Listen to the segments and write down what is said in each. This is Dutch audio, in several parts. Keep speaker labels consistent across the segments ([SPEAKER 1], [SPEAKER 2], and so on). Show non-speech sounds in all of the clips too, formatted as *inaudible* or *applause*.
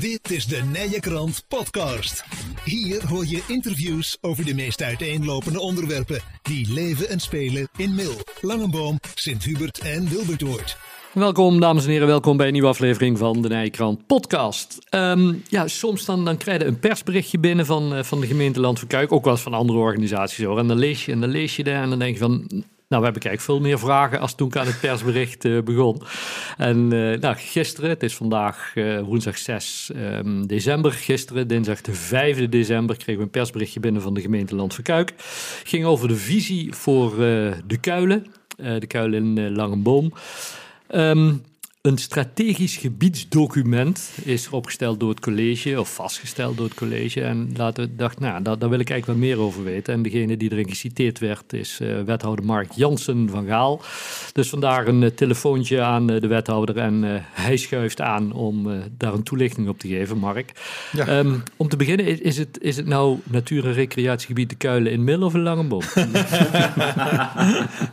[SPEAKER 1] Dit is de Nije Krant Podcast. Hier hoor je interviews over de meest uiteenlopende onderwerpen die leven en spelen in Mil, Langenboom, Sint-Hubert en Wilbertoord.
[SPEAKER 2] Welkom, dames en heren. Welkom bij een nieuwe aflevering van de Nijkrant podcast. Ehm, ja, soms dan, dan krijg je een persberichtje binnen van, uh, van de gemeente Landverkuik. Ook wel eens van andere organisaties hoor. En dan lees je en dan lees je daar en dan denk je van... Nou, we hebben kijk veel meer vragen als toen ik aan het persbericht uh, begon. En uh, nou, gisteren, het is vandaag uh, woensdag 6 um, december. Gisteren, dinsdag de 5 december, kregen we een persberichtje binnen van de gemeente Landverkuik. Ging over de visie voor de kuilen. de kuilen in Langenboom. Um, een strategisch gebiedsdocument is opgesteld door het college, of vastgesteld door het college. En laten we dacht, nou, daar, daar, wil ik eigenlijk wat meer over weten. En degene die erin geciteerd werd, is uh, wethouder Mark Jansen van Gaal. Dus vandaar een uh, telefoontje aan uh, de wethouder. En hij schuift aan om daar een toelichting op te geven, Mark. Ja. Um, om te beginnen, is, is, het, is het nou natuur- en recreatiegebied de Kuilen in Middel of in Langenboom? *laughs*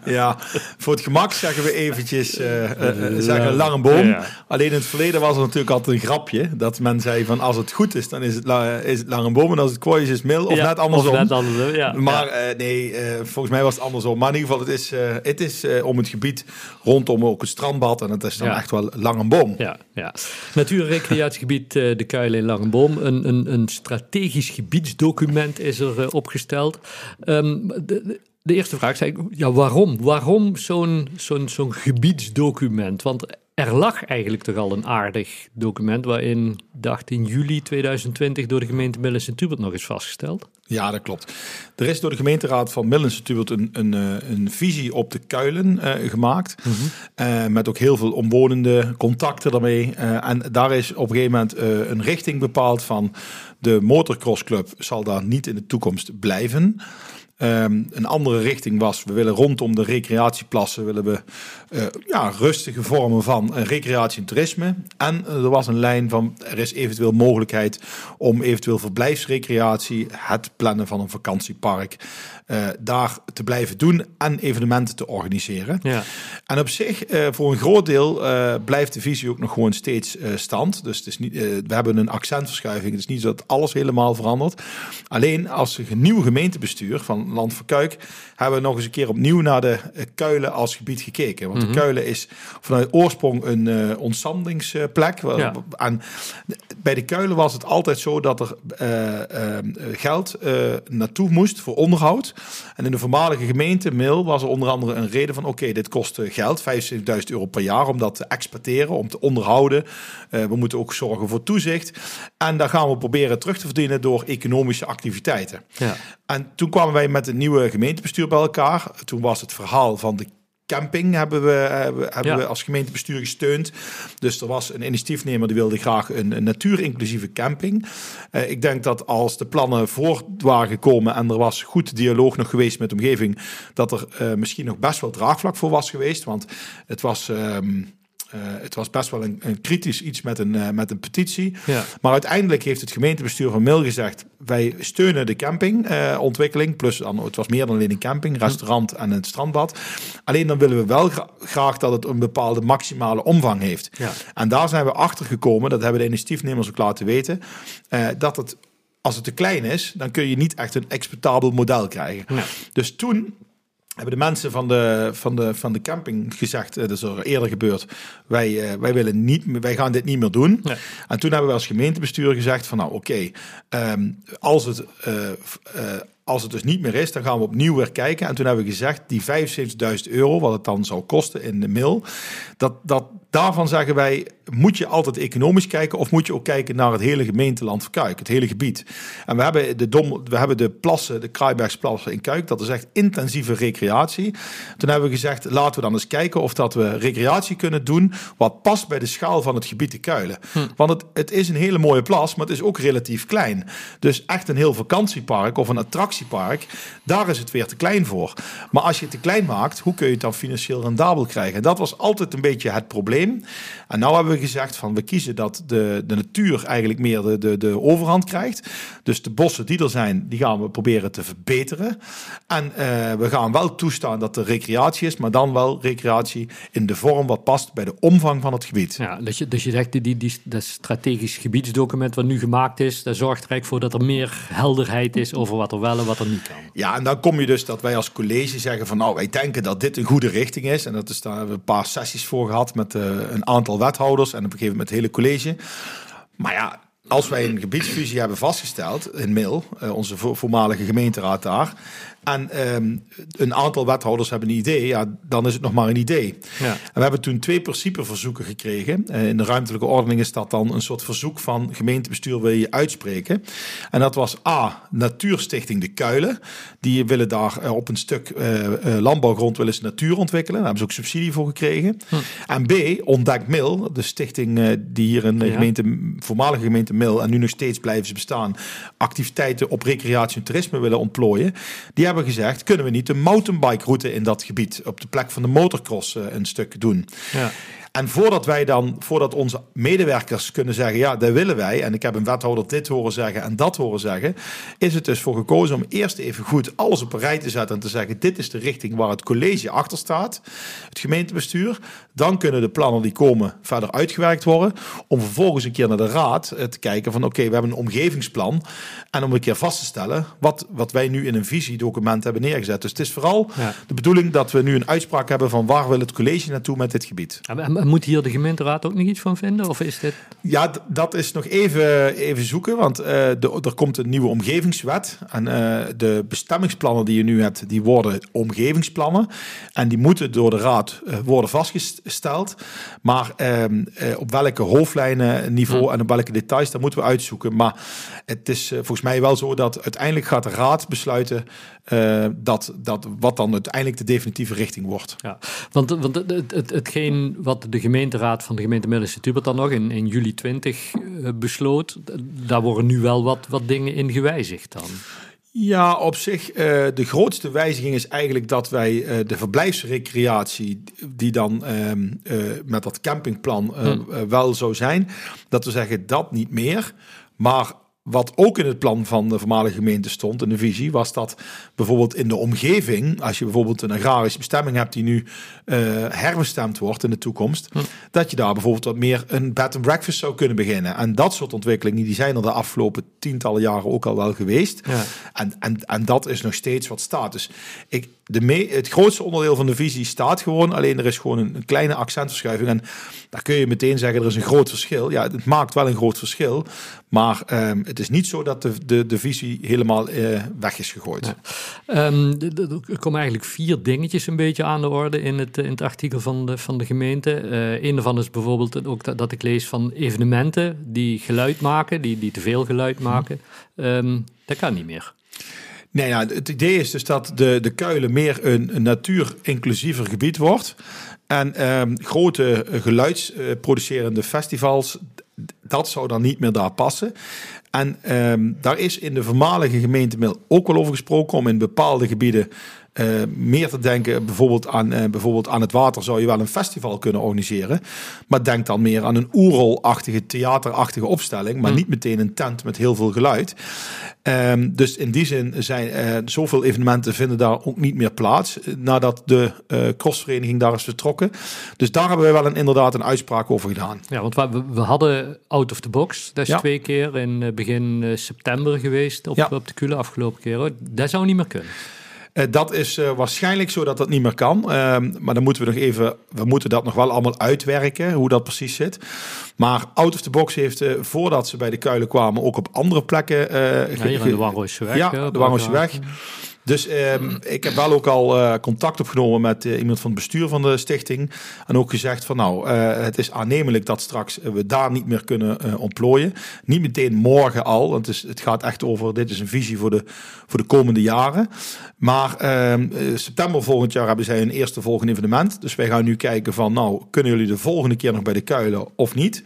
[SPEAKER 3] ja, voor het gemak zeggen we eventjes zeggen Langenboom boom. Ja. Alleen in het verleden was er natuurlijk altijd een grapje. Dat men zei van als het goed is, dan is het, la, is het lang een boom. En als het kwaai is, is het mil. Of ja, net andersom. Of net andersom ja. Maar uh, nee, uh, volgens mij was het andersom. Maar in ieder geval, het is, uh, het is om het gebied rondom ook het strandbad. En het is dan echt wel Langenboom.
[SPEAKER 2] Ja, ja. Natuur- en recreatiegebied De Kuilen in Langenboom. Een, een, een strategisch gebiedsdocument is er opgesteld. Um, de, de eerste vraag is ja, waarom? Waarom zo'n zo'n zo'n gebiedsdocument? Want er lag eigenlijk toch al een aardig document waarin, dacht in juli 2020 door de gemeente Millens en Tubert nog eens vastgesteld.
[SPEAKER 3] Ja, dat klopt. Er is door de gemeenteraad van Millens en Tubert een, een, een visie op de kuilen uh, gemaakt. Mm -hmm. uh, met ook heel veel omwonenden, contacten daarmee. Uh, en daar is op een gegeven moment een richting bepaald van de motorcrossclub zal daar niet in de toekomst blijven. Um, een andere richting was, we willen rondom de recreatieplassen willen we uh, ja, rustige vormen van recreatie en toerisme. En uh, er was een lijn van, er is eventueel mogelijkheid om eventueel verblijfsrecreatie, het plannen van een vakantiepark, daar te blijven doen en evenementen te organiseren. Ja. En op zich, voor een groot deel blijft de visie ook nog gewoon steeds stand. Dus het is niet, we hebben een accentverschuiving. Het is niet zo dat alles helemaal verandert. Alleen als een nieuw gemeentebestuur van Landverkuik, hebben we nog eens een keer opnieuw naar de kuilen als gebied gekeken. Want mm -hmm. de kuilen is vanuit oorsprong een uh. Ja. En bij de kuilen was het altijd zo dat er uh, uh, geld naartoe moest voor onderhoud. En in de voormalige gemeente Mil was er onder andere een reden van: oké, okay, dit kost geld, 75.000 euro per jaar om dat te exploiteren, om te onderhouden. we moeten ook zorgen voor toezicht. En daar gaan we proberen terug te verdienen door economische activiteiten. Ja. En toen kwamen wij met een nieuwe gemeentebestuur bij elkaar. Toen was het verhaal van de camping hebben we, hebben, hebben ja. we als gemeentebestuur gesteund. Dus er was een initiatiefnemer die wilde graag een, een natuurinclusieve camping. Uh, ik denk dat als de plannen voort waren gekomen en er was goed dialoog nog geweest met de omgeving, dat er uh, misschien nog best wel draagvlak voor was geweest. Want het was. Um, uh, het was best wel een, een kritisch iets met een, uh, met een petitie. Ja. Maar uiteindelijk heeft het gemeentebestuur van Mil gezegd: wij steunen de campingontwikkeling. Uh, plus dan, het was meer dan alleen een camping, restaurant en een strandbad. Alleen dan willen we wel gra graag dat het een bepaalde maximale omvang heeft. Ja. En daar zijn we achter gekomen, dat hebben de initiatiefnemers ook laten weten, dat het als het te klein is, dan kun je niet echt een exploitabel model krijgen. Ja. Dus toen hebben de mensen van de, van de, van de camping gezegd, dat is er eerder gebeurd, wij, uh, wij, willen niet, wij gaan dit niet meer doen. Nee. En toen hebben we als gemeentebestuur gezegd van nou oké, okay, um, als het... Uh, uh, als het dus niet meer is, dan gaan we opnieuw weer kijken. En toen hebben we gezegd, die 75.000 euro, wat het dan zou kosten in de mail, dat, dat, daarvan zeggen wij, moet je altijd economisch kijken of moet je ook kijken naar het hele gemeenteland van Kuik, het hele gebied. En we hebben de, dom, we hebben de plassen, de Kraaibergsplassen in Kuik, dat is echt intensieve recreatie. Toen hebben we gezegd, laten we dan eens kijken of dat we recreatie kunnen doen wat past bij de schaal van het gebied de Kuilen. Hm. Want het, het is een hele mooie plas, maar het is ook relatief klein. Dus echt een heel vakantiepark of een attractiepark, daar is het weer te klein voor. Maar als je het te klein maakt, hoe kun je het dan financieel rendabel krijgen? En dat was altijd een beetje het probleem probleem. En nou hebben we gezegd van we kiezen dat de, de natuur eigenlijk meer de, de, de overhand krijgt. Dus de bossen die er zijn, die gaan we proberen te verbeteren. En uh, we gaan wel toestaan dat er recreatie is, maar dan wel recreatie in de vorm wat past bij de omvang van het gebied.
[SPEAKER 2] Ja, dus je, dus je zegt, die, die, dat strategisch gebiedsdocument wat nu gemaakt is, daar zorgt er eigenlijk voor dat er meer helderheid is over wat er wel en wat er niet kan.
[SPEAKER 3] Ja, en dan kom je dus dat wij als college zeggen van nou, wij denken dat dit een goede richting is. En dat is daar hebben we een paar sessies voor gehad met uh, een aantal wethouders en op een gegeven moment het hele college. Maar ja, als wij een gebiedsfusie hebben vastgesteld in Mil, uh, onze voormalige gemeenteraad daar, en um, een aantal wethouders hebben een idee, ja, dan is het nog maar een idee. Ja. En we hebben toen twee principeverzoeken gekregen. Uh, in de ruimtelijke ordening is dat dan een soort verzoek van gemeentebestuur wil je uitspreken. En dat was A, Natuurstichting De Kuilen. Die willen daar uh, op een stuk uh, landbouwgrond willen ze natuur ontwikkelen. Daar hebben ze ook subsidie voor gekregen. Hm. En B, Ontdek Mil, de stichting die hier in de ja. gemeente, voormalige gemeente Mil, en nu nog steeds blijven ze bestaan, activiteiten op recreatie en toerisme willen ontplooien. Die hebben gezegd, kunnen we niet de mountainbike route in dat gebied op de plek van de motocross uh, een stuk doen? Ja. En voordat wij dan, voordat onze medewerkers kunnen zeggen, ja, dat willen wij, en ik heb een wethouder dit horen zeggen en dat horen zeggen, is het dus voor gekozen om eerst even goed alles op een rij te zetten en te zeggen, dit is de richting waar het college achter staat, het gemeentebestuur. Dan kunnen de plannen die komen verder uitgewerkt worden, om vervolgens een keer naar de raad eh, te kijken van, oké, we hebben een omgevingsplan, en om een keer vast te stellen wat, wat wij nu in een visiedocument hebben neergezet. Dus het is vooral ja. de bedoeling dat we nu een uitspraak hebben van waar wil het college naartoe met dit gebied.
[SPEAKER 2] Moet hier de gemeenteraad ook nog iets van vinden? Of is dit...
[SPEAKER 3] Ja, dat is nog even, even zoeken, want uh, de, er komt een nieuwe omgevingswet. En uh, de bestemmingsplannen die je nu hebt, die worden omgevingsplannen. En die moeten door de raad uh, worden vastgesteld. Maar ehm, op welke hoofdlijnen niveau en op welke details, dat moeten we uitzoeken. Maar het is volgens mij wel zo dat uiteindelijk gaat de raad besluiten dat, dat wat dan uiteindelijk de definitieve richting wordt.
[SPEAKER 2] Ja, want, want het, het, hetgeen wat de gemeenteraad van de gemeente Middellandse Tubert dan nog in, in juli 20 uh, eh, besloot. Daar worden nu wel wat, wat dingen in gewijzigd dan.
[SPEAKER 3] Ja, op zich, uh, de grootste wijziging is eigenlijk dat wij uh, de verblijfsrecreatie, die dan uh, met dat campingplan hmm. wel zou zijn, dat we zeggen dat niet meer. Maar wat ook in het plan van de voormalige gemeente stond, in de visie, was dat bijvoorbeeld in de omgeving, als je bijvoorbeeld een agrarische bestemming hebt die nu uh, herbestemd wordt in de toekomst, hm. dat je daar bijvoorbeeld wat meer een bed and breakfast zou kunnen beginnen. En dat soort ontwikkelingen, die zijn er de afgelopen tientallen jaren ook al wel geweest. Ja. En, en, en dat is nog steeds wat staat. Dus ik, de me het grootste onderdeel van de visie staat gewoon, alleen er is gewoon een, een, kleine accentverschuiving. En daar kun je meteen zeggen, er is een groot verschil. Ja, het maakt wel een groot verschil. Maar um, het is niet zo dat de, de, de visie helemaal uh, weg is gegooid.
[SPEAKER 2] Ja. Um, er komen eigenlijk vier dingetjes een beetje aan de orde in het, in het artikel van de, van de gemeente. Uh, een daarvan is bijvoorbeeld ook dat, dat, ik lees van evenementen die geluid maken, die, die te veel geluid maken. Um, dat kan niet meer.
[SPEAKER 3] Nee, ja, het idee is dus dat de, de kuilen meer een, natuur-inclusiever gebied wordt. En um, grote geluidsproducerende festivals, dat zou dan niet meer daar passen. En um, daar is in de voormalige gemeente ook wel over gesproken om in bepaalde gebieden uh, meer te denken. Bijvoorbeeld aan, uh, bijvoorbeeld aan het water zou je wel een festival kunnen organiseren. Maar denk dan meer aan een oerolachtige, theaterachtige opstelling. Maar mm. niet meteen een tent met heel veel geluid. Um, dus in die zin zijn uh, zoveel evenementen vinden daar ook niet meer plaats. Nadat de crossvereniging daar is vertrokken. Dus daar hebben we wel een, inderdaad een uitspraak over gedaan.
[SPEAKER 2] Ja, want we, we hadden Out of the Box. Dat is twee keer in begin september geweest op, ja. op de Kule afgelopen keer. Dat zou niet meer kunnen.
[SPEAKER 3] Uh, dat is uh, waarschijnlijk zo dat dat niet meer kan. Uh, maar dan moeten we nog even, we moeten dat nog wel allemaal uitwerken, hoe dat precies zit. Maar Out of the Box heeft, eh, voordat ze bij de Kuilen kwamen, ook op andere plekken...
[SPEAKER 2] ja, hier de Warroosje
[SPEAKER 3] Ja, de Warroosje weg. Dus um, ik heb wel ook al uh, contact opgenomen met uh, iemand van het bestuur van de stichting. En ook gezegd van nou, uh, het is aannemelijk dat straks we daar niet meer kunnen ontplooien. Niet meteen morgen al, want het, is, het gaat echt over, dit is een visie voor de, voor de komende jaren. Maar ehm, september volgend jaar hebben zij een eerste volgende evenement. Dus wij gaan nu kijken van nou, kunnen jullie de volgende keer nog bij de kuilen of niet?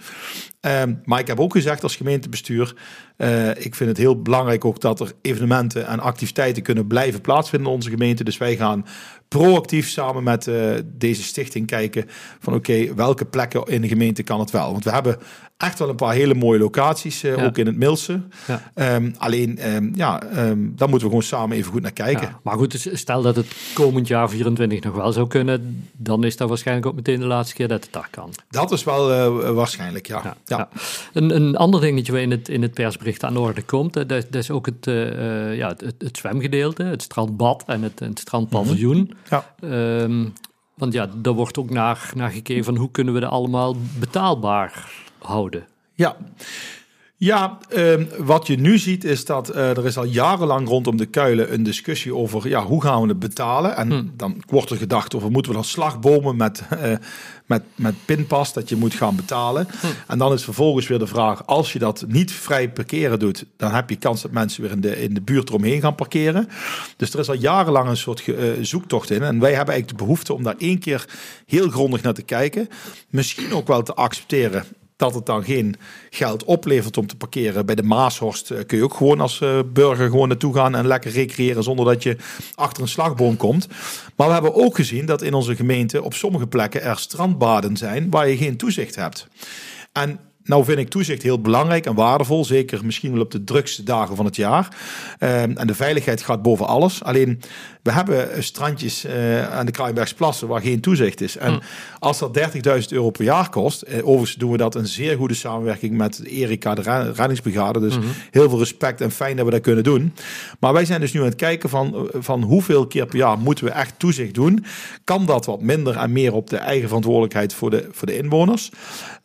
[SPEAKER 3] Um, maar ik heb ook gezegd als gemeentebestuur, uh, ik vind het heel belangrijk ook dat er evenementen en activiteiten kunnen blijven plaatsvinden in onze gemeente. Dus wij gaan proactief samen met uh, deze stichting kijken van oké, welke plekken in de gemeente kan het wel? Want we hebben echt wel een paar hele mooie locaties, uh, ook in het Milse. Ja. Um, alleen, um, ja, um, daar moeten we gewoon samen even goed naar kijken. Ja,
[SPEAKER 2] maar goed, dus stel dat het komend jaar 24 nog wel zou kunnen, dan is dat waarschijnlijk ook meteen de laatste keer dat het daar kan.
[SPEAKER 3] Dat is wel uh, waarschijnlijk, ja. ja,
[SPEAKER 2] Een, een ander dingetje in het, in het persbericht aan orde komt, dat, dat is ook het, uh, ja, het, het, zwemgedeelte, het strandbad en het, het strandpaviljoen. Mm -hmm. Ja. want ja, daar wordt ook naar, naar gekeken van hoe kunnen we dat allemaal betaalbaar houden.
[SPEAKER 3] Ja. Ja, uh, wat je nu ziet is dat uh, er is al jarenlang rondom de kuilen een discussie over ja, hoe gaan we het betalen. En hmm. dan wordt er gedacht over moeten we dan slagbomen met, uh, met, met pinpas dat je moet gaan betalen. Hmm. En dan is vervolgens weer de vraag, als je dat niet vrij parkeren doet, dan heb je kans dat mensen weer in de, in de buurt eromheen gaan parkeren. Dus er is al jarenlang een soort uh, zoektocht in. En wij hebben eigenlijk de behoefte om daar één keer heel grondig naar te kijken. Misschien ook wel te accepteren dat het dan geen geld oplevert om te parkeren. Bij de Maashorst eh, kun je ook gewoon als uh, burger gewoon naartoe gaan en lekker recreëren zonder dat je achter een slagboom komt. Maar we hebben ook gezien dat in onze gemeente op sommige plekken er strandbaden zijn waar je geen toezicht hebt. En nou vind ik toezicht heel belangrijk en waardevol, zeker misschien wel op de drukste dagen van het jaar. Ehm, en de veiligheid gaat boven alles. Alleen we hebben strandjes uh, aan de Kraaienbergsplassen waar geen toezicht is. En hm. als dat 30.000 euro per jaar kost, uh, overigens doen we dat in zeer goede samenwerking met Erika, de reddingsbrigade. Dus mhm. heel veel respect en fijn dat we dat kunnen doen. Maar wij zijn dus nu aan het kijken van, van hoeveel keer per jaar moeten we echt toezicht doen. Kan dat wat minder en meer op de eigen verantwoordelijkheid voor de, voor de inwoners?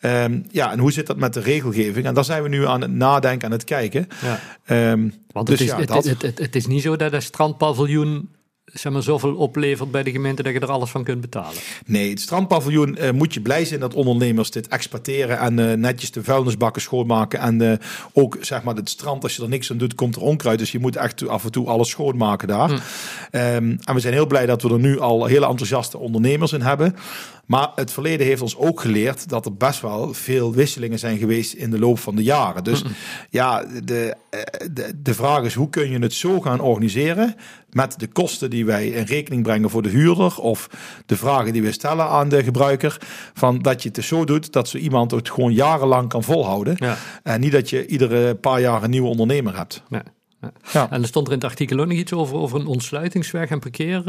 [SPEAKER 3] Um, ja, en hoe zit dat met de regelgeving? En daar zijn we nu aan het nadenken, aan het kijken.
[SPEAKER 2] Ja. Um, Want het, dus is, ja, het, het, het, het, is niet zo dat een strandpaviljoen zeg maar, zoveel oplevert bij de gemeente dat je er alles van kunt betalen.
[SPEAKER 3] Nee, het strandpaviljoen uh, moet je blij zijn dat ondernemers dit exporteren en uh, netjes de vuilnisbakken schoonmaken. En uh, ook zeg maar het strand, als je er niks aan doet, komt er onkruid. Dus je moet echt af en toe alles schoonmaken daar. Hm. Um, en we zijn heel blij dat we er nu al hele enthousiaste ondernemers in hebben. Maar het verleden heeft ons ook geleerd dat er best wel veel wisselingen zijn geweest in de loop van de jaren. Dus ja, de, de, de vraag is hoe kun je het zo gaan organiseren met de kosten die wij in rekening brengen voor de huurder of de vragen die we stellen aan de gebruiker. Van dat je het zo doet dat zo iemand het gewoon jarenlang kan volhouden. Ja. En niet dat je iedere paar jaar een nieuwe ondernemer hebt. Ja.
[SPEAKER 2] Ja. En er stond er in het artikel ook nog iets over, over een ontsluitingsweg en parkeer.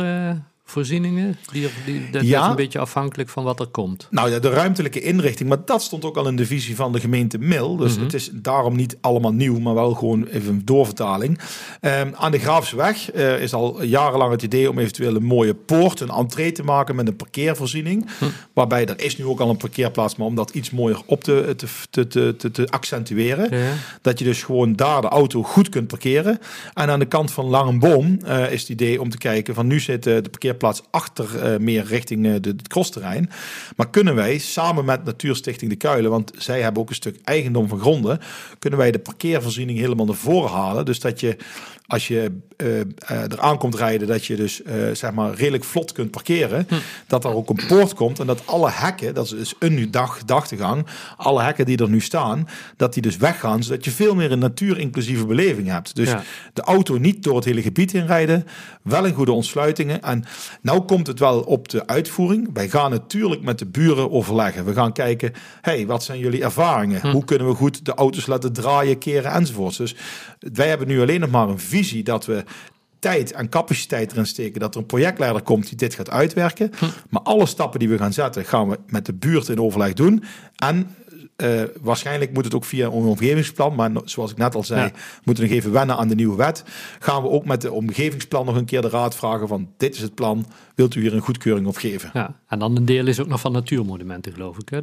[SPEAKER 2] Voorzieningen? Die, die, dat ja. is een beetje afhankelijk van wat er komt.
[SPEAKER 3] Nou ja, de ruimtelijke inrichting, maar dat stond ook al in de visie van de gemeente Mil. Dus mhm. het is daarom niet allemaal nieuw, maar wel gewoon even een doorvertaling. Um, aan de Graafsweg uh, is al jarenlang het idee om eventueel een mooie poort, een entree te maken met een parkeervoorziening. Hm. Waarbij er is nu ook al een parkeerplaats, maar om dat iets mooier op te, te, te, te, te accentueren. Ja. Dat je dus gewoon daar de auto goed kunt parkeren. En aan de kant van Langenboom uh, is het idee om te kijken van nu zit uh, de parkeerplaats plaats achter uh, meer richting uh, de, het crossterrein. Maar kunnen wij samen met Natuurstichting De Kuilen, want zij hebben ook een stuk eigendom van gronden, kunnen wij de parkeervoorziening helemaal naar voren halen. Dus dat je als je uh, eraan komt rijden, dat je dus zeg maar redelijk vlot kunt parkeren. Hm. Dat er ook een poort komt en dat alle hekken, dat is dus een dag, gedachtegang, alle hekken die er nu staan, dat die dus weggaan, zodat je veel meer een natuur-inclusieve beleving hebt. Dus de auto niet door het hele gebied inrijden, wel in goede ontsluitingen. En nou komt het wel op de uitvoering. Wij gaan natuurlijk met de buren overleggen. We gaan kijken, hey, wat zijn jullie ervaringen? Hm. Hoe kunnen we goed de auto's laten draaien, keren enzovoorts. Dus wij hebben nu alleen nog maar een visie dat we tijd en capaciteit erin steken dat er een projectleider komt die dit gaat uitwerken. Hm. Maar alle stappen die we gaan zetten, gaan we met de buurt in overleg doen. En uh, waarschijnlijk moet het ook via een omgevingsplan, maar zoals ik net al zei, moeten we nog even wennen aan de nieuwe wet. Gaan we ook met de omgevingsplan nog een keer de raad vragen van dit is het plan, wilt u hier een goedkeuring op geven?
[SPEAKER 2] Ja, en dan een deel is ook nog van natuurmonumenten, geloof ik. Hè?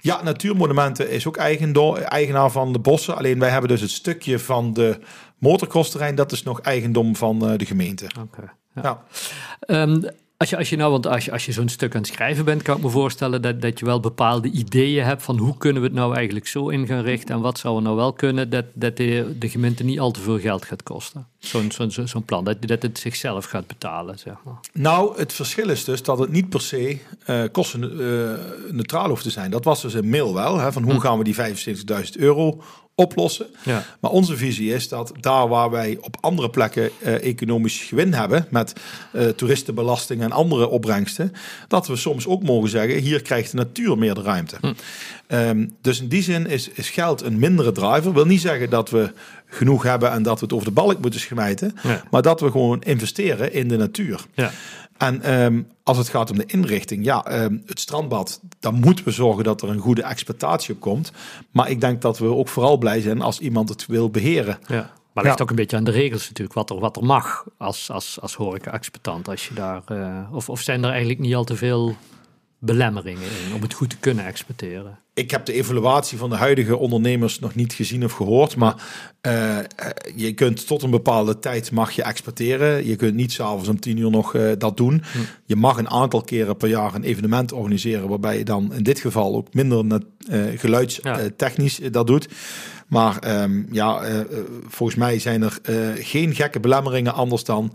[SPEAKER 3] Ja, natuurmonumenten is ook eigendom, eigenaar van de bossen. Alleen wij hebben dus het stukje van de motorcrossterrein, dat is nog eigendom van uh, de gemeente. Oké.
[SPEAKER 2] ja. ja. Um, als je, als je nou, want als je, als je zo'n stuk aan het schrijven bent, kan ik me voorstellen dat, dat je wel bepaalde ideeën hebt van hoe kunnen we het nou eigenlijk zo in gaan richten en wat zou er nou wel kunnen dat, dat de, de gemeente niet al te veel geld gaat kosten. Zo'n zo'n zo'n plan, dat, dat het zichzelf gaat betalen, zeg maar.
[SPEAKER 3] Nou, het verschil is dus dat het niet per se eh kostenneutraal hoeft te zijn. Dat was dus een mail wel, hè, van hoe gaan we die 75.000 euro oplossen.
[SPEAKER 2] Ja.
[SPEAKER 3] Maar onze visie is dat daar waar wij op andere plekken eh, economisch gewin hebben met eh, toeristenbelasting en andere opbrengsten, dat we soms ook mogen zeggen, hier krijgt de natuur meer de ruimte. Ehm, dus in die zin is, is geld een mindere driver. Wil niet zeggen dat we genoeg hebben en dat we het over de balk moeten smijten,
[SPEAKER 2] Ja.
[SPEAKER 3] maar dat we gewoon investeren in de natuur.
[SPEAKER 2] Ja.
[SPEAKER 3] En ehm, als het gaat om de inrichting, ja, ehm, het strandbad, dan moeten we zorgen dat er een goede exploitatie op komt. Maar ik denk dat we ook vooral blij zijn als iemand het wil beheren.
[SPEAKER 2] Ja. Maar ligt
[SPEAKER 3] Ja.
[SPEAKER 2] ook een beetje aan de regels natuurlijk, wat er, wat er mag als, als, als horeca-exploitant. Als je daar, eh, of, of zijn er eigenlijk niet al te veel belemmeringen in om het goed te kunnen exporteren?
[SPEAKER 3] Ik heb de evaluatie van de huidige ondernemers nog niet gezien of gehoord. Maar eh, eh, je kunt tot een bepaalde tijd mag je exporteren. Je kunt niet s'avonds om tien uur nog eh, dat doen. Je mag een aantal keren per jaar een evenement organiseren. Waarbij je dan in dit geval ook minder net, geluidstechnisch dat doet. Maar ehm, ja, volgens mij zijn er geen gekke belemmeringen anders dan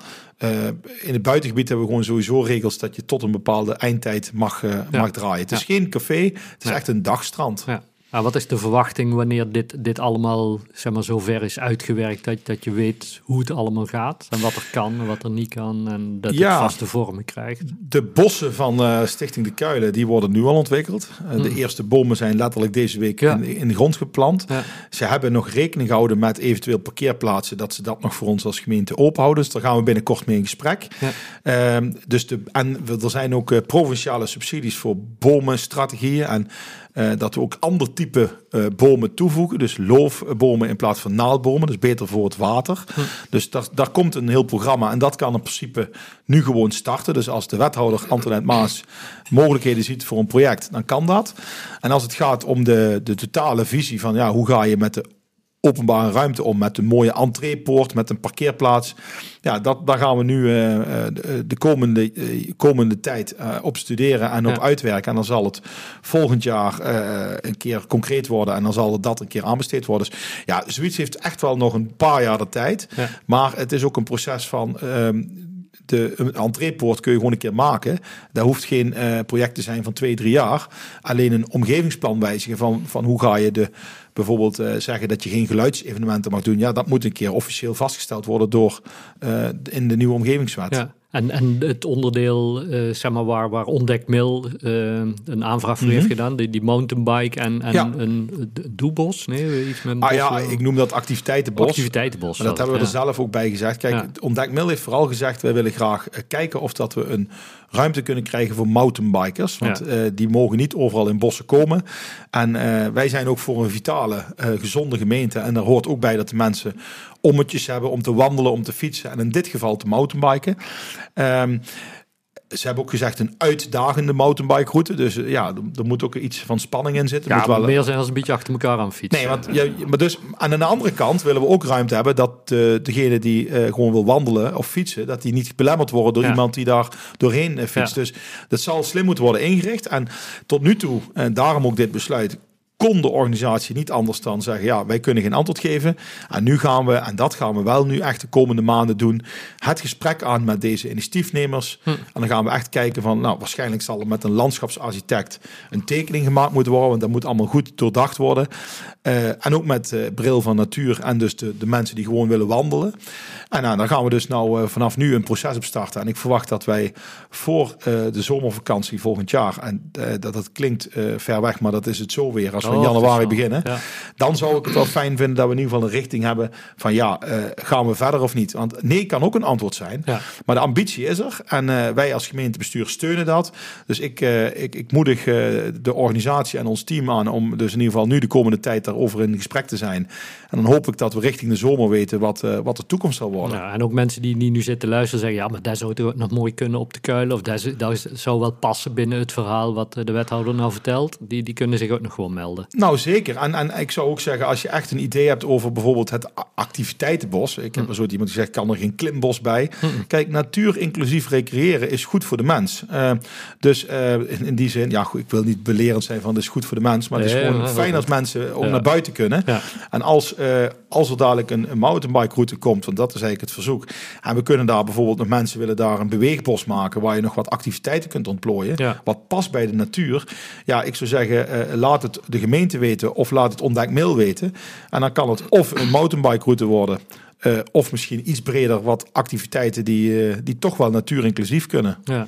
[SPEAKER 3] in het buitengebied hebben we gewoon sowieso regels dat je tot een bepaalde eindtijd mag,
[SPEAKER 2] Ja.
[SPEAKER 3] mag draaien. Het is
[SPEAKER 2] Ja.
[SPEAKER 3] geen café, het is echt een dagstrand.
[SPEAKER 2] Ja. Maar wat is de verwachting wanneer dit, dit allemaal zeg maar, zover is uitgewerkt dat, dat je weet hoe het allemaal gaat en wat er kan en wat er niet kan en dat
[SPEAKER 3] Ja.
[SPEAKER 2] het vaste vormen krijgt?
[SPEAKER 3] De bossen van eh, Stichting De Kuilen, die worden nu al ontwikkeld. Eh, De eerste bomen zijn letterlijk deze week
[SPEAKER 2] Hmm. Ja.
[SPEAKER 3] in, in de grond geplant.
[SPEAKER 2] Ja.
[SPEAKER 3] Ze hebben nog rekening gehouden met eventueel parkeerplaatsen, dat ze dat nog voor ons als gemeente openhouden. Dus daar gaan we binnenkort mee in gesprek. Ehm, dus de, en er zijn ook eh, provinciale subsidies voor bomenstrategieën. En eh, dat we ook ander type eh, bomen toevoegen. Dus loofbomen in plaats van naaldbomen. Dus beter voor het water. Dus daar, daar komt een heel programma. En dat kan in principe nu gewoon starten. Dus als de wethouder Antoinette Maas mogelijkheden ziet voor een project, dan kan dat. En als het gaat om de, de totale visie van ja, hoe ga je met de openbare ruimte om met een mooie entreepoort, met een parkeerplaats. Ja, dat, daar gaan we nu eh, eh, de, de komende, eh, komende tijd eh, op studeren en op
[SPEAKER 2] Ja.
[SPEAKER 3] uitwerken. En dan zal het volgend jaar een keer concreet worden en dan zal dat een keer aanbesteed worden. Dus ja, zoiets heeft echt wel nog een paar jaar de tijd.
[SPEAKER 2] Ja.
[SPEAKER 3] Maar het is ook een proces van. ehm, de een entreepoort kun je gewoon een keer maken. Daar hoeft geen eh, project te zijn van twee, drie jaar. Alleen een omgevingsplan wijzigen van, van hoe ga je de bijvoorbeeld eh, zeggen dat je geen geluidsevenementen mag doen. Ja, dat moet een keer officieel vastgesteld worden door eh, in de nieuwe omgevingswet.
[SPEAKER 2] Ja. En, en het onderdeel, eh, zeg maar, waar, waar Ontdek Mil eh, een aanvraag voor heeft gedaan, die, die mountainbike en, en
[SPEAKER 3] Ja.
[SPEAKER 2] een doebos, nee, iets met
[SPEAKER 3] Ah
[SPEAKER 2] bos,
[SPEAKER 3] ja, ik noem dat activiteitenbos.
[SPEAKER 2] activiteitenbos.
[SPEAKER 3] Maar dat hebben we
[SPEAKER 2] ja.
[SPEAKER 3] er zelf ook bij gezegd. Kijk,
[SPEAKER 2] Ja.
[SPEAKER 3] het Ontdekmiddel heeft vooral gezegd... wij willen graag eh, kijken of dat we een ruimte kunnen krijgen voor mountainbikers. Want
[SPEAKER 2] Ja.
[SPEAKER 3] eh, die mogen niet overal in bossen komen. En eh, wij zijn ook voor een vitale, eh, gezonde gemeente. En daar hoort ook bij dat de mensen ommetjes hebben om te wandelen, om te fietsen. En in dit geval te mountainbiken. Ehm, ze hebben ook gezegd een uitdagende mountainbike route. Dus eh, ja, er, moet ook iets van spanning in zitten.
[SPEAKER 2] Ja,
[SPEAKER 3] moet wel,
[SPEAKER 2] meer zijn als een beetje achter elkaar aan fietsen.
[SPEAKER 3] Nee, want je, maar dus aan de andere kant willen we ook ruimte hebben dat eh, degene die eh, gewoon wil wandelen of fietsen, dat die niet belemmerd worden door
[SPEAKER 2] Ja.
[SPEAKER 3] iemand die daar doorheen fietst.
[SPEAKER 2] Ja.
[SPEAKER 3] Dus dat zal slim moeten worden ingericht. En tot nu toe, en daarom ook dit besluit, kon de organisatie niet anders dan zeggen, ja, wij kunnen geen antwoord geven. En nu gaan we, en dat gaan we wel nu echt de komende maanden doen, het gesprek aan met deze initiatiefnemers.
[SPEAKER 2] Hm.
[SPEAKER 3] En dan gaan we echt kijken van, nou, waarschijnlijk zal er met een landschapsarchitect een tekening gemaakt moeten worden, want dat moet allemaal goed doordacht worden. Eh, en ook met eh, bril van natuur en dus de, de mensen die gewoon willen wandelen. En nou, dan gaan we dus nou eh, vanaf nu een proces opstarten. En ik verwacht dat wij voor de zomervakantie volgend jaar, en dat, dat klinkt ver weg, maar dat is het zo weer, als in
[SPEAKER 2] Oh,
[SPEAKER 3] januari beginnen,
[SPEAKER 2] ja.
[SPEAKER 3] dan zou ik het wel fijn vinden dat we in ieder geval een richting hebben van ja, eh, gaan we verder of niet? Want nee kan ook een antwoord zijn,
[SPEAKER 2] Ja.
[SPEAKER 3] maar de ambitie is er. En eh, wij als gemeentebestuur steunen dat. Dus ik, eh, ik, ik moedig de organisatie en ons team aan om dus in ieder geval nu de komende tijd daarover in gesprek te zijn. En dan hoop ik dat we richting de zomer weten wat, wat de toekomst zal worden.
[SPEAKER 2] Ja, en ook mensen die, die nu zitten luisteren zeggen, ja, maar daar zou het nog mooi kunnen op de kuilen. Of daar, zou- daar zou wel passen binnen het verhaal wat de wethouder nou vertelt. Die, die kunnen zich ook nog gewoon melden.
[SPEAKER 3] Nou, zeker. En, en ik zou ook zeggen, als je echt een idee hebt over bijvoorbeeld het activiteitenbos. Ik heb
[SPEAKER 2] Hm.
[SPEAKER 3] er zo iemand gezegd, kan er geen klimbos bij. Kijk, natuur inclusief recreëren is goed voor de mens. Eh, dus eh, in, in die zin, ja, goed, ik wil niet belerend zijn van het is goed voor de mens. Maar het is
[SPEAKER 2] Nee,
[SPEAKER 3] gewoon fijn als mensen ook
[SPEAKER 2] Ja.
[SPEAKER 3] naar buiten kunnen.
[SPEAKER 2] Ja.
[SPEAKER 3] En als, eh, als er dadelijk een, een mountainbike route komt, want dat is eigenlijk het verzoek. En we kunnen daar bijvoorbeeld nog mensen willen daar een beweegbos maken waar je nog wat activiteiten kunt ontplooien. Wat past bij de natuur. Ja, ik zou zeggen, laat het de gemeente weten of laat het Ontdek Mail weten. En dan kan het of een mountainbike route worden. eh, of misschien iets breder wat activiteiten die, eh, die toch wel natuurinclusief kunnen.
[SPEAKER 2] Ja.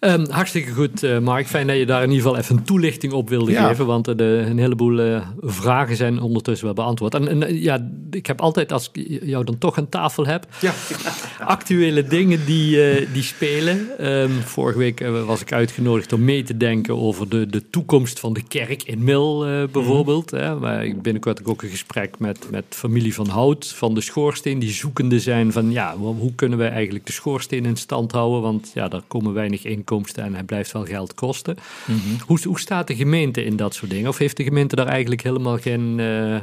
[SPEAKER 2] Ehm, hartstikke goed, eh, Mark. Fijn dat je daar in ieder geval even een toelichting op wilde
[SPEAKER 3] Ja.
[SPEAKER 2] geven. Want er de, een heleboel eh, vragen zijn ondertussen wel beantwoord. En, en ja, ik heb altijd, als ik jou dan toch aan tafel heb,
[SPEAKER 3] Ja, *laughs*
[SPEAKER 2] actuele dingen die, die spelen. Ehm, vorige week was ik uitgenodigd om mee te denken over de, de toekomst van de kerk in Mil eh, bijvoorbeeld. Hè. Maar binnenkort heb ik ook een gesprek met, met familie van Hout van de schoorsteen. Die zoekende zijn van ja, hoe kunnen we eigenlijk de schoorsteen in stand houden? Want ja, daar komen weinig en hij blijft wel geld kosten. hoe, hoe staat de gemeente in dat soort dingen? Of heeft de gemeente daar eigenlijk helemaal geen, eh, eh,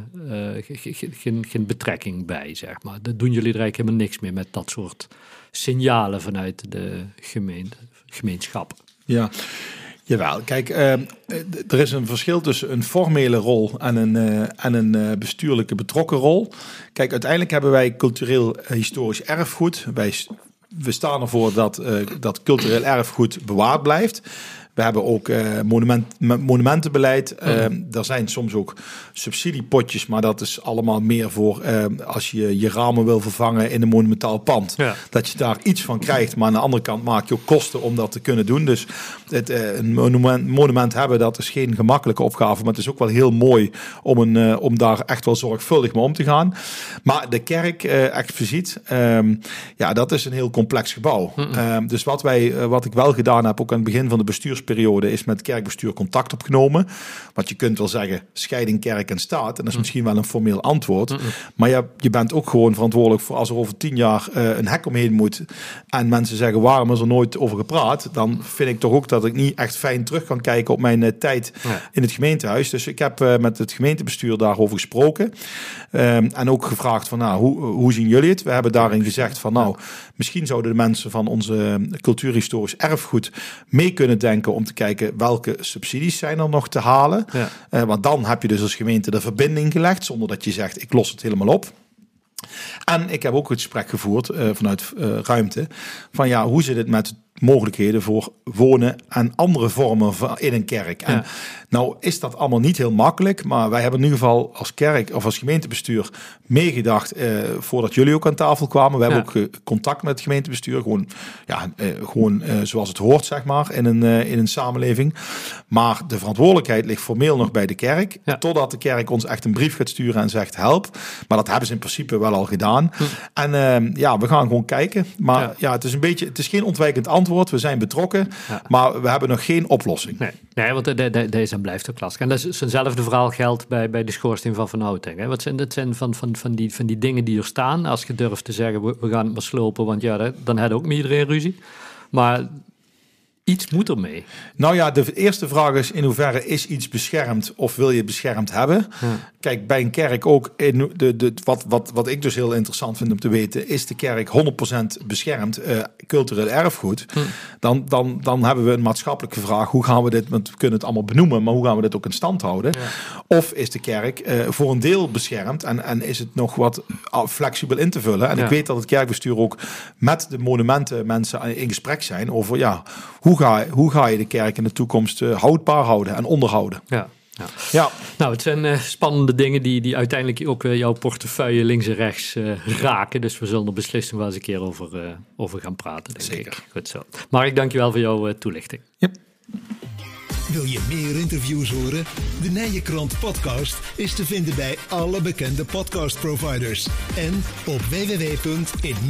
[SPEAKER 2] ge- ge- geen, geen betrekking bij, zeg maar? Dat doen jullie er eigenlijk helemaal niks meer met dat soort signalen vanuit de gemeente, gemeenschap.
[SPEAKER 3] Ja, jawel. Kijk, eh, er is een verschil tussen een formele rol en een, en een bestuurlijke betrokken rol. Kijk, uiteindelijk hebben wij cultureel historisch erfgoed. Wij, we staan ervoor dat, eh, dat cultureel erfgoed bewaard blijft. We hebben ook eh, monument, monumentenbeleid. Eh, er zijn soms ook subsidiepotjes, maar dat is allemaal meer voor eh, als je je ramen wil vervangen in een monumentaal pand.
[SPEAKER 2] Ja.
[SPEAKER 3] Dat je daar iets van krijgt, maar aan de andere kant maak je ook kosten om dat te kunnen doen. Dus het, eh, een monument, monument hebben, dat is geen gemakkelijke opgave, maar het is ook wel heel mooi om, een, eh, om daar echt wel zorgvuldig mee om te gaan. Maar de kerk, expliciet, ehm, ja, dat is een heel complex gebouw. Ehm, dus wat, wij, wat ik wel gedaan heb, ook aan het begin van de is met kerkbestuur contact opgenomen. Want je kunt wel zeggen, scheiding kerk en staat, en dat is misschien wel een formeel antwoord. Maar je, je bent ook gewoon verantwoordelijk voor als er over tien jaar eh, een hek omheen moet en mensen zeggen, waarom is er nooit over gepraat? Dan vind ik toch ook dat ik niet echt fijn terug kan kijken op mijn eh, tijd
[SPEAKER 2] Ja.
[SPEAKER 3] in het gemeentehuis. Dus ik heb eh, met het gemeentebestuur daarover gesproken. Ehm, en ook gevraagd van, nou, hoe, hoe zien jullie het? We hebben daarin gezegd van, nou, misschien zouden de mensen van onze cultuurhistorisch erfgoed mee kunnen denken om te kijken welke subsidies zijn er nog te halen.
[SPEAKER 2] Ja.
[SPEAKER 3] Eh, want dan heb je dus als gemeente de verbinding gelegd, zonder dat je zegt, ik los het helemaal op. En ik heb ook het gesprek gevoerd eh, vanuit eh, ruimte. Van ja, hoe zit het met mogelijkheden voor wonen en andere vormen van in een kerk? En
[SPEAKER 2] Ja.
[SPEAKER 3] nou is dat allemaal niet heel makkelijk. Maar wij hebben in ieder geval als kerk of als gemeentebestuur meegedacht. eh, voordat jullie ook aan tafel kwamen. We hebben ook eh, contact met het gemeentebestuur. Gewoon, ja, eh, gewoon eh, zoals het hoort, zeg maar, in een, eh, in een samenleving. Maar de verantwoordelijkheid ligt formeel nog bij de kerk.
[SPEAKER 2] Ja.
[SPEAKER 3] Totdat de kerk ons echt een brief gaat sturen en zegt help. Maar dat hebben ze in principe wel al gedaan. En ehm, ja, we gaan gewoon kijken. Maar
[SPEAKER 2] Ja.
[SPEAKER 3] ja. het is een beetje, het is geen ontwijkend antwoord. We zijn betrokken,
[SPEAKER 2] Ja.
[SPEAKER 3] maar we hebben nog geen oplossing.
[SPEAKER 2] Nee, nee want de, de, de- deze blijft ook lastig. En dat is hetzelfde verhaal geldt bij, bij de schoorsteen van Van Houteng. Hè. Wat zijn, dat zijn van, van, van, die, van die dingen die er staan. Als je durft te zeggen, we, we gaan het maar slopen, want ja, dan had ook met iedereen ruzie. Maar iets moet ermee.
[SPEAKER 3] Nou ja, de eerste vraag is in hoeverre is iets beschermd of wil je beschermd hebben? Kijk, bij een kerk ook, in de, de, wat, wat, wat ik dus heel interessant vind om te weten, is de kerk 100% beschermd eh, cultureel erfgoed? Dan, dan, dan hebben we een maatschappelijke vraag, hoe gaan we dit, want we kunnen het allemaal benoemen, maar hoe gaan we dit ook in stand houden? Of is de kerk eh, voor een deel beschermd en, en is het nog wat ah, flexibel in te vullen? En
[SPEAKER 2] Ja.
[SPEAKER 3] ik weet dat het kerkbestuur ook met de monumenten mensen in gesprek zijn over, ja, hoe ga, hoe ga je de kerk in de toekomst eh, houdbaar houden en onderhouden?
[SPEAKER 2] Ja. Ja.
[SPEAKER 3] Ja,
[SPEAKER 2] Nou, het zijn eh, spannende dingen die, die uiteindelijk ook eh, jouw portefeuille links en rechts eh, raken. Dus we zullen er beslist nog wel eens een keer over, eh, over gaan praten. Denk
[SPEAKER 3] Zeker.
[SPEAKER 2] Ik. Goed zo. Mark, dankjewel voor jouw toelichting.
[SPEAKER 1] Wil je meer interviews horen? De Nijenkrant podcast is te vinden bij alle bekende podcastproviders en op www.inmail.nl.